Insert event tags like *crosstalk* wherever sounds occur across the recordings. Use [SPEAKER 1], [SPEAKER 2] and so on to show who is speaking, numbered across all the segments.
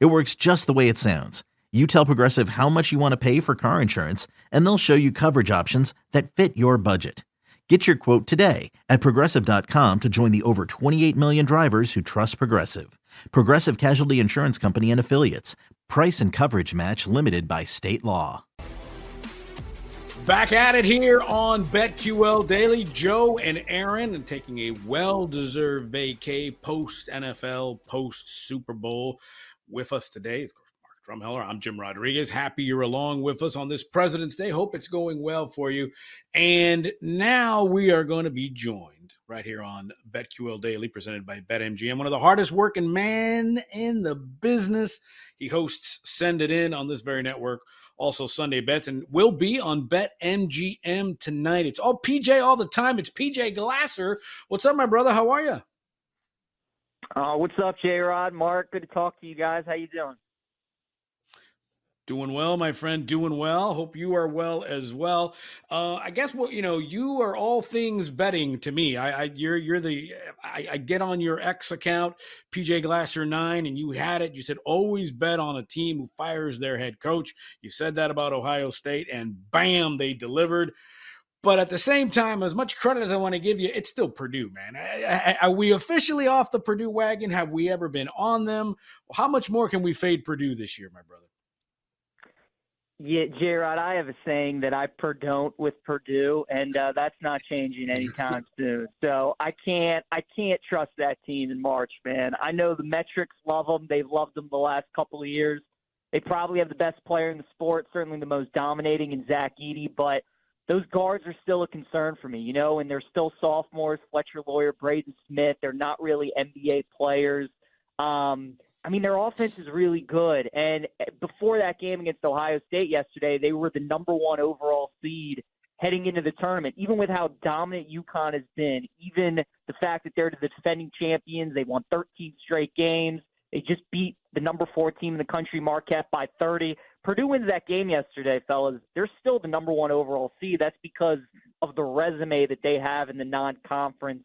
[SPEAKER 1] It works just the way it sounds. You tell Progressive how much you want to pay for car insurance, and they'll show you coverage options that fit your budget. Get your quote today at progressive.com to join the over 28 million drivers who trust Progressive. Progressive Casualty Insurance Company and Affiliates. Price and coverage match limited by state law.
[SPEAKER 2] Back at it here on BetQL Daily. Joe and Aaron and taking a well deserved vacay post NFL, post Super Bowl with us today. Course, Mark Drumheller. I'm Jim Rodriguez. Happy you're along with us on this President's Day. Hope it's going well for you. And now we are going to be joined right here on BetQL Daily, presented by BetMGM, one of the hardest working men in the business. He hosts Send It In on this very network. Also, Sunday bets and will be on BetMGM tonight. It's all PJ all the time. It's PJ Glasser. What's up, my brother? How are you?
[SPEAKER 3] Uh, what's up, J Rod? Mark, good to talk to you guys. How you doing?
[SPEAKER 2] Doing well, my friend. Doing well. Hope you are well as well. Uh, I guess what you know, you are all things betting to me. I, I you're you're the I, I, get on your X account, PJ Glasser nine, and you had it. You said always bet on a team who fires their head coach. You said that about Ohio State, and bam, they delivered. But at the same time, as much credit as I want to give you, it's still Purdue, man. Are we officially off the Purdue wagon? Have we ever been on them? How much more can we fade Purdue this year, my brother?
[SPEAKER 3] Yeah, Jared, I have a saying that I per don't with Purdue, and uh, that's not changing anytime *laughs* soon. So I can't, I can't trust that team in March, man. I know the metrics love them; they've loved them the last couple of years. They probably have the best player in the sport, certainly the most dominating in Zach Edey, but those guards are still a concern for me, you know, and they're still sophomores, Fletcher Loyer, Braden Smith. They're not really NBA players. Um, I mean, their offense is really good. And before that game against Ohio State yesterday, they were the number one overall seed heading into the tournament. Even with how dominant UConn has been, even the fact that they're the defending champions, they won 13 straight games. They just beat the number four team in the country, Marquette, by 30. Purdue wins that game yesterday, fellas. They're still the number one overall seed. That's because of the resume that they have in the non conference.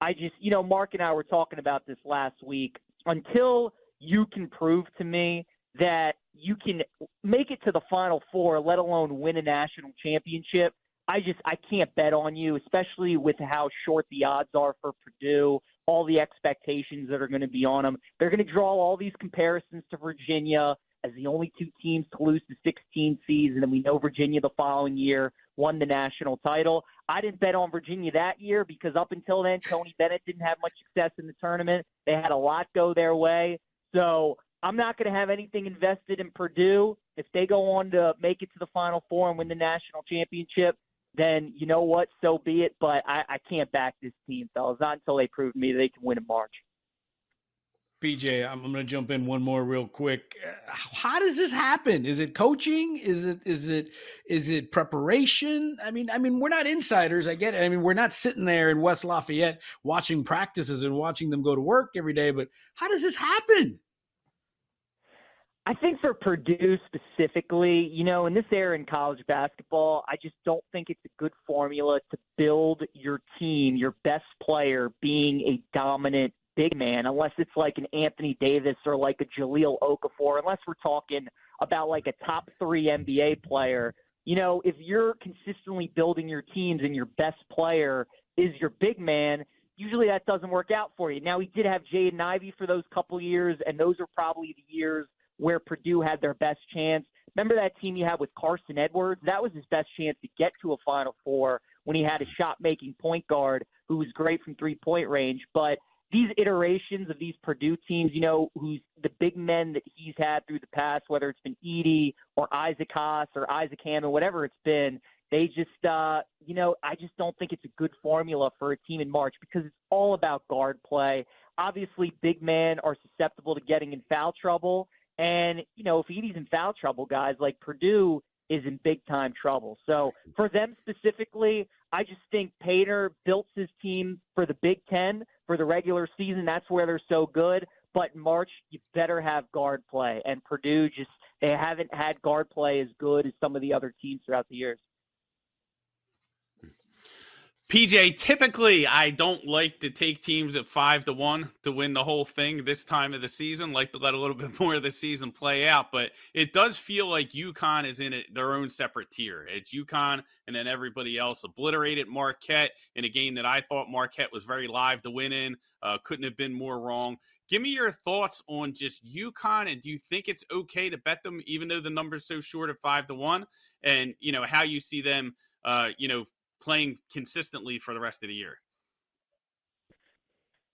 [SPEAKER 3] I just, you know, Mark and I were talking about this last week. Until you can prove to me that you can make it to the final four, let alone win a national championship, I just I can't bet on you, especially with how short the odds are for Purdue, all the expectations that are going to be on them. They're going to draw all these comparisons to Virginia as the only two teams to lose the 16 season, and we know Virginia the following year won the national title. I didn't bet on Virginia that year because up until then, Tony Bennett didn't have much success in the tournament. They had a lot go their way. So I'm not going to have anything invested in Purdue. If they go on to make it to the Final Four and win the national championship, then you know what, so be it. But I, I can't back this team, fellas. Not until they prove to me they can win in March.
[SPEAKER 2] PJ, I'm, going to jump in one more real quick. Uh, how does this happen? Is it coaching? Is it is it is it preparation? I mean, I mean, we're not insiders. I get it. I mean, we're not sitting there in West Lafayette watching practices and watching them go to work every day. But how does this happen?
[SPEAKER 3] I think for Purdue specifically, you know, in this era in college basketball, I just don't think it's a good formula to build your team, your best player being a dominant big man, unless it's like an Anthony Davis or like a Jahlil Okafor, unless we're talking about like a top three NBA player. You know, if you're consistently building your teams and your best player is your big man, usually that doesn't work out for you. Now, he did have Jaden Ivey for those couple years, and those are probably the years where Purdue had their best chance. Remember that team you had with Carson Edwards? That was his best chance to get to a Final Four when he had a shot making point guard who was great from three point range. But these iterations of these Purdue teams, you know, who's the big men that he's had through the past, whether it's been Edey or Isaac Haas or Isaac Hammond, whatever it's been, they just, uh, you know, I just don't think it's a good formula for a team in March because it's all about guard play. Obviously, big men are susceptible to getting in foul trouble. And, you know, if Edey's in foul trouble, guys, like Purdue is in big time trouble. So for them specifically, I just think Painter built his team for the Big Ten for the regular season. That's where they're so good. But March, you better have guard play. And Purdue just, they haven't had guard play as good as some of the other teams throughout the years.
[SPEAKER 4] PJ, typically I don't like to take teams at five to one to win the whole thing this time of the season. Like to let a little *laughs* bit more of the season play out, but it does feel like UConn is in their own separate tier. It's UConn and then everybody else obliterated Marquette in a game that I thought Marquette was very live to win in. Uh, couldn't have been more wrong. Give me your thoughts on just UConn, and do you think it's okay to bet them, even though the number's so short at five to one? And you know how you see them, uh, you know, playing consistently for the rest of the year.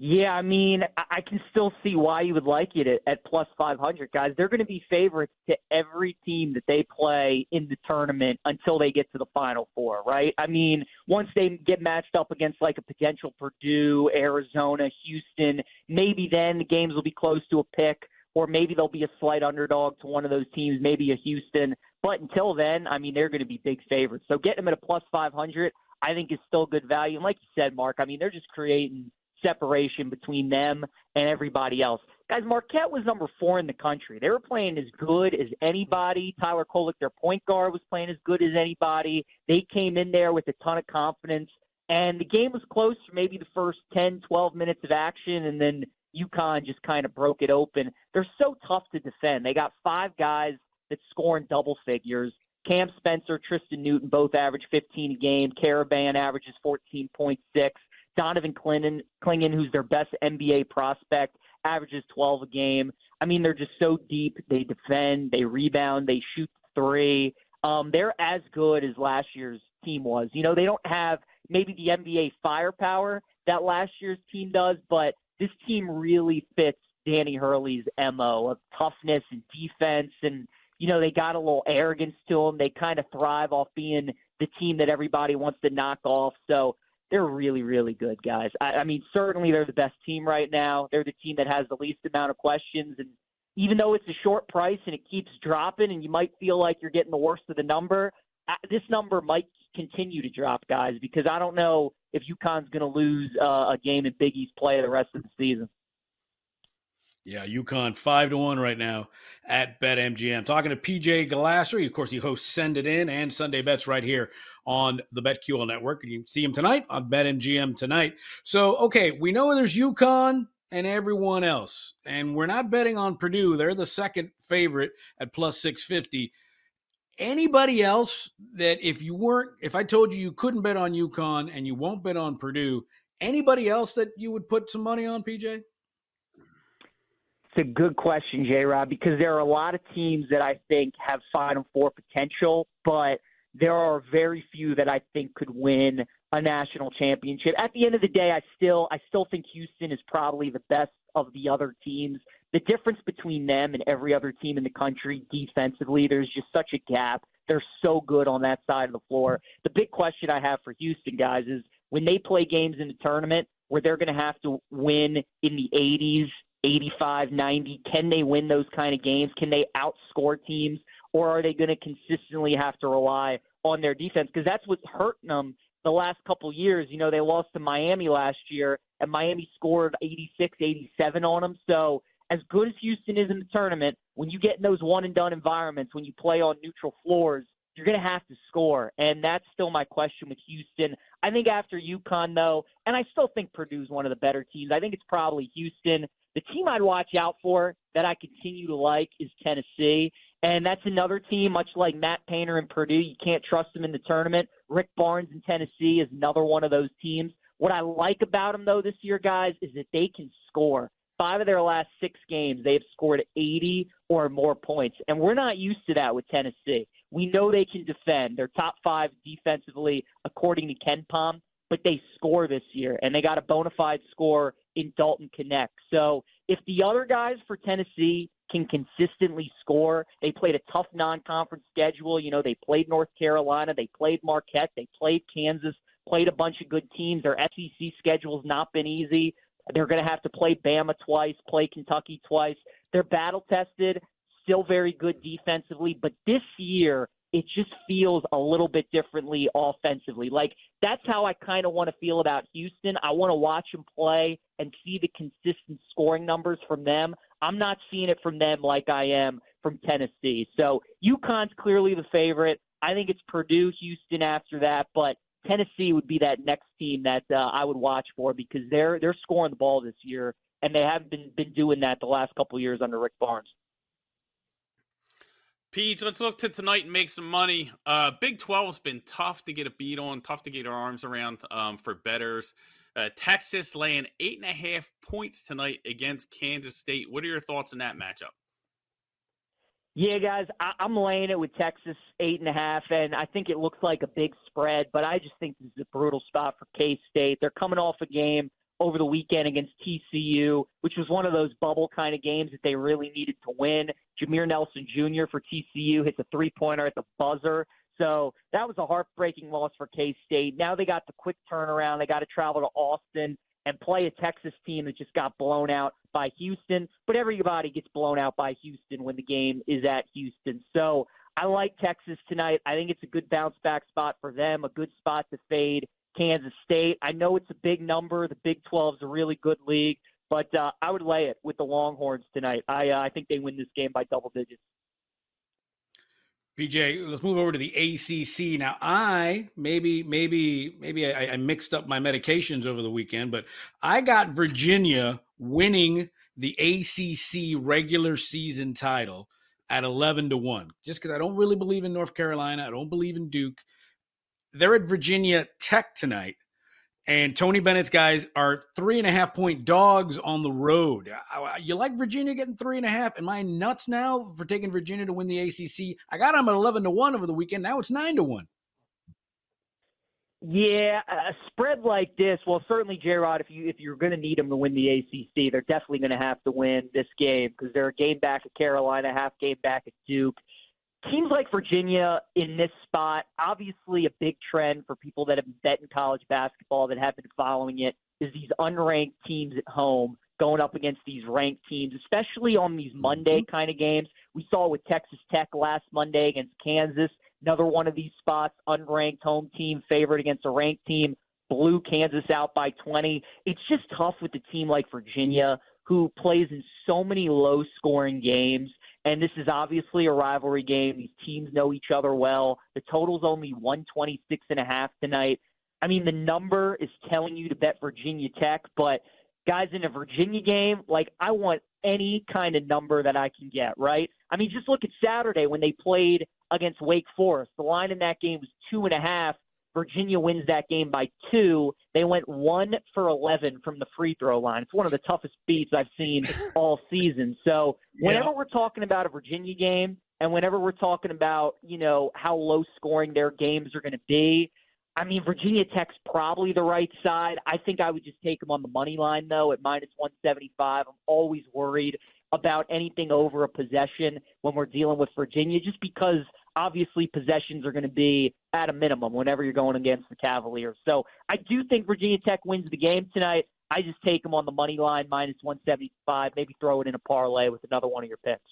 [SPEAKER 3] Yeah, I mean, I can still see why you would like it at, at plus 500, guys. They're going to be favorites to every team that they play in the tournament until they get to the Final Four, right? I mean, once they get matched up against like a potential Purdue, Arizona, Houston, maybe then the games will be close to a pick, or maybe they'll be a slight underdog to one of those teams, maybe a Houston. But until then, I mean, they're going to be big favorites. So getting them at a plus 500, I think is still good value. And like you said, Mark, I mean, they're just creating separation between them and everybody else. Guys, Marquette was number four in the country. They were playing as good as anybody. Tyler Kolek, their point guard, was playing as good as anybody. They came in there with a ton of confidence. And the game was close for maybe the first 10, 12 minutes of action, and then UConn just kind of broke it open. They're so tough to defend. They got five guys that score in double figures. Cam Spencer, Tristan Newton both average 15 a game. Karaban averages 14.6. Donovan Clingan, Clingan, who's their best NBA prospect, averages 12 a game. I mean, they're just so deep. They defend, they rebound, they shoot three. Um, they're as good as last year's team was. You know, they don't have maybe the NBA firepower that last year's team does, but this team really fits Danny Hurley's MO of toughness and defense and you know, they got a little arrogance to them. They kind of thrive off being the team that everybody wants to knock off. So they're really, really good guys. I, I mean, certainly they're the best team right now. They're the team that has the least amount of questions. And even though it's a short price and it keeps dropping, and you might feel like you're getting the worst of the number, this number might continue to drop, guys, because I don't know if UConn's going to lose uh, a game in Big East play the rest of the season.
[SPEAKER 2] Yeah, UConn five to one right now at BetMGM. Talking to PJ Glasser, of course, he hosts Send It In and Sunday Bets right here on the BetQL network, and you see him tonight on BetMGM tonight. So, okay, we know there's UConn and everyone else, and we're not betting on Purdue. They're the second favorite at plus six fifty. Anybody else that if you weren't, if I told you you couldn't bet on UConn and you won't bet on Purdue, anybody else that you would put some money on, PJ?
[SPEAKER 3] It's a good question, J Rob, because there are a lot of teams that I think have Final Four potential, but there are very few that I think could win a national championship. At the end of the day, I still I still think Houston is probably the best of the other teams. The difference between them and every other team in the country defensively, there's just such a gap. They're so good on that side of the floor. The big question I have for Houston guys is when they play games in the tournament where they're going to have to win in the 80s 85, 90? Can they win those kind of games? Can they outscore teams? Or are they going to consistently have to rely on their defense? Because that's what's hurting them the last couple years. You know, they lost to Miami last year, and Miami scored 86, 87 on them. So, as good as Houston is in the tournament, when you get in those one and done environments, when you play on neutral floors, you're going to have to score. And that's still my question with Houston. I think after UConn, though, and I still think Purdue's one of the better teams, I think it's probably Houston. The team I'd watch out for that I continue to like is Tennessee. And that's another team, much like Matt Painter and Purdue. You can't trust them in the tournament. Rick Barnes in Tennessee is another one of those teams. What I like about them, though, this year, guys, is that they can score. Five of their last six games, they have scored 80 or more points. And we're not used to that with Tennessee. We know they can defend. They're top five defensively, according to KenPom, but they score this year. And they got a bona fide score in Dalton Knecht. So if the other guys for Tennessee can consistently score, they played a tough non-conference schedule. You know, they played North Carolina, they played Marquette, they played Kansas, played a bunch of good teams. Their SEC schedule's not been easy. They're going to have to play Bama twice, play Kentucky twice. They're battle tested. still very good defensively, but this year it just feels a little bit differently offensively. Like that's how I kind of want to feel about Houston. I want to watch them play and see the consistent scoring numbers from them. I'm not seeing it from them like I am from Tennessee. So UConn's clearly the favorite. I think it's Purdue, Houston after that, but Tennessee would be that next team that uh, I would watch for because they're they're scoring the ball this year and they have been been doing that the last couple years under Rick Barnes.
[SPEAKER 4] Pete, let's look to tonight and make some money. Uh, Big 12's been tough to get a beat on, tough to get our arms around um, for betters. Uh, Texas laying eight and a half points tonight against Kansas State. What are your thoughts on that matchup?
[SPEAKER 3] Yeah, guys, I- I'm laying it with Texas eight and a half, and I think it looks like a big spread, but I just think this is a brutal spot for K State. They're coming off a game over the weekend against TCU, which was one of those bubble kind of games that they really needed to win. Jameer Nelson Jr. for TCU hits a three pointer at the buzzer. So that was a heartbreaking loss for K State. Now they got the quick turnaround. They got to travel to Austin and play a Texas team that just got blown out by Houston. But everybody gets blown out by Houston when the game is at Houston. So I like Texas tonight. I think it's a good bounce back spot for them, a good spot to fade. Kansas State. I know it's a big number. The Big 12 is a really good league, but uh, I would lay it with the Longhorns tonight. I uh, I think they win this game by double digits.
[SPEAKER 2] PJ, let's move over to the ACC now. I maybe maybe maybe I, I mixed up my medications over the weekend, but I got Virginia winning the ACC regular season title at 11 to 1 just because i don't really believe in north carolina i don't believe in duke. They're at Virginia Tech tonight, and Tony Bennett's guys are three and a half point dogs on the road. You like Virginia getting three and a half? Am I nuts now for taking Virginia to win the ACC? I got them at eleven to one over the weekend. Now it's nine to one.
[SPEAKER 3] Yeah, a spread like this. Well, certainly, J. Rod, if you if you're going to need them to win the ACC, they're definitely going to have to win this game because they're a game back at Carolina, half game back at Duke teams like Virginia in this spot, obviously a big trend for people that have bet in college basketball that have been following it is these unranked teams at home going up against these ranked teams, especially on these Monday mm-hmm. kind of games. We saw with Texas Tech last Monday against Kansas, another one of these spots, unranked home team favored against a ranked team, blew Kansas out by 20. It's just tough with a team like Virginia who plays in so many low scoring games and this is obviously a rivalry game. These teams know each other well. The total's only 126 and a half tonight. I mean, the number is telling you to bet Virginia Tech, but guys in a Virginia game, like I want any kind of number that I can get, right? I mean, just look at Saturday when they played against Wake Forest. The line in that game was two and a half. Virginia wins that game by two. They went one for 11 from the free throw line. It's one of the toughest beats I've seen *laughs* all season. So whenever yeah. we're talking about a Virginia game and whenever we're talking about, you know, how low scoring their games are going to be, I mean, Virginia Tech's probably the right side. I think I would just take them on the money line, though, at minus 175. I'm always worried about anything over a possession when we're dealing with Virginia, just because obviously possessions are going to be at a minimum whenever you're going against the Cavaliers. So I do think Virginia Tech wins the game tonight. I just take them on the money line minus 175. Maybe throw it in a parlay with another one of your picks.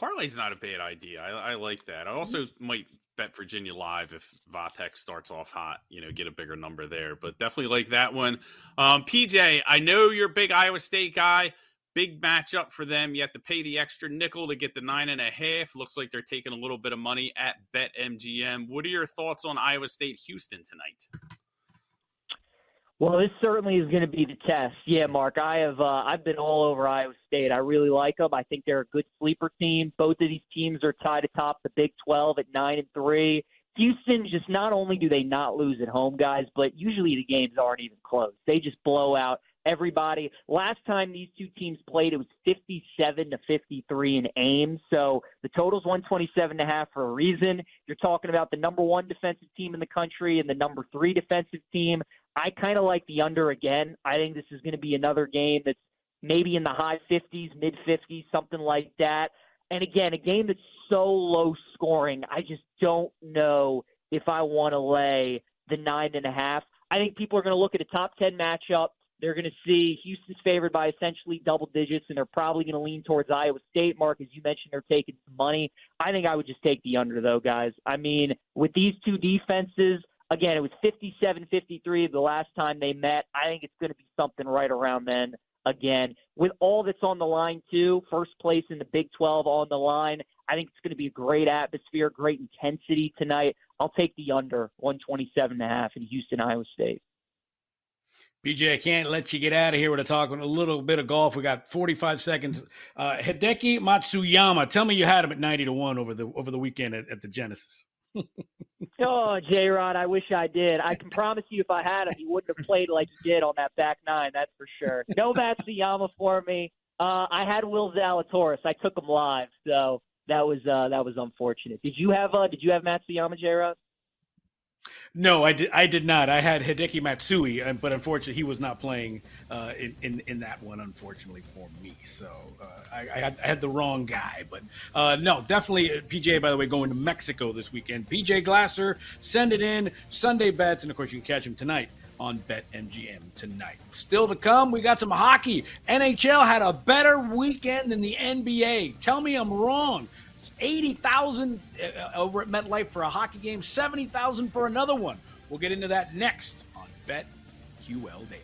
[SPEAKER 4] Parlay's not a bad idea. I, I like that. I also might bet Virginia live if Vatek starts off hot. You know, get a bigger number there. But definitely like that one. Um, PJ, I know you're a big Iowa State guy. Big matchup for them. You have to pay the extra nickel to get the nine and a half. Looks like they're taking a little bit of money at BetMGM. What are your thoughts on Iowa State Houston tonight?
[SPEAKER 3] Well, this certainly is going to be the test. Yeah, Mark, I have uh, I've been all over Iowa State. I really like them. I think they're a good sleeper team. Both of these teams are tied atop the Big 12 at nine and three. Houston just not only do they not lose at home, guys, but usually the games aren't even close. They just blow out everybody. Last time these two teams played, it was 57 to 53 in Ames. So the total's 127 and a half for a reason. You're talking about the number one defensive team in the country and the number three defensive team. I kind of like the under again. I think this is going to be another game that's maybe in the high 50s, mid 50s, something like that. And again, a game that's so low scoring, I just don't know if I want to lay the nine and a half. I think people are going to look at a top 10 matchup They're going to see Houston's favored by essentially double digits, and they're probably going to lean towards Iowa State. Mark, as you mentioned, they're taking some money. I think I would just take the under, though, guys. I mean, with these two defenses, again, it was 57 53 the last time they met. I think it's going to be something right around then again. With all that's on the line, too, first place in the Big 12 on the line, I think it's going to be a great atmosphere, great intensity tonight. I'll take the under 127.5 in Houston, Iowa State.
[SPEAKER 2] PJ, I can't let you get out of here without talking a little bit of golf. We got 45 seconds. Uh, Hideki Matsuyama, tell me you had him at 90 to 1 over the over the weekend at, at the Genesis.
[SPEAKER 3] Oh, J Rod, I wish I did. I can promise you if I had him, he wouldn't have played like he did on that back nine, that's for sure. No Matsuyama for me. Uh, I had Will Zalatoris. I took him live, so that was uh, that was unfortunate. Did you have uh, did you have Matsuyama, J Rod?
[SPEAKER 2] No, I did. I did not. I had Hideki Matsui, but unfortunately, he was not playing uh, in, in, in that one. Unfortunately for me, so uh, I, I, had, I, had, the wrong guy. But uh, no, definitely uh, PJ. By the way, going to Mexico this weekend. PJ Glasser, send it in Sunday bets, and of course, you can catch him tonight on BetMGM tonight. Still to come, we got some hockey. NHL had a better weekend than the NBA. Tell me I'm wrong. 80,000 uh, over at MetLife for a hockey game, 70,000 for another one. We'll get into that next on BetQL Daily.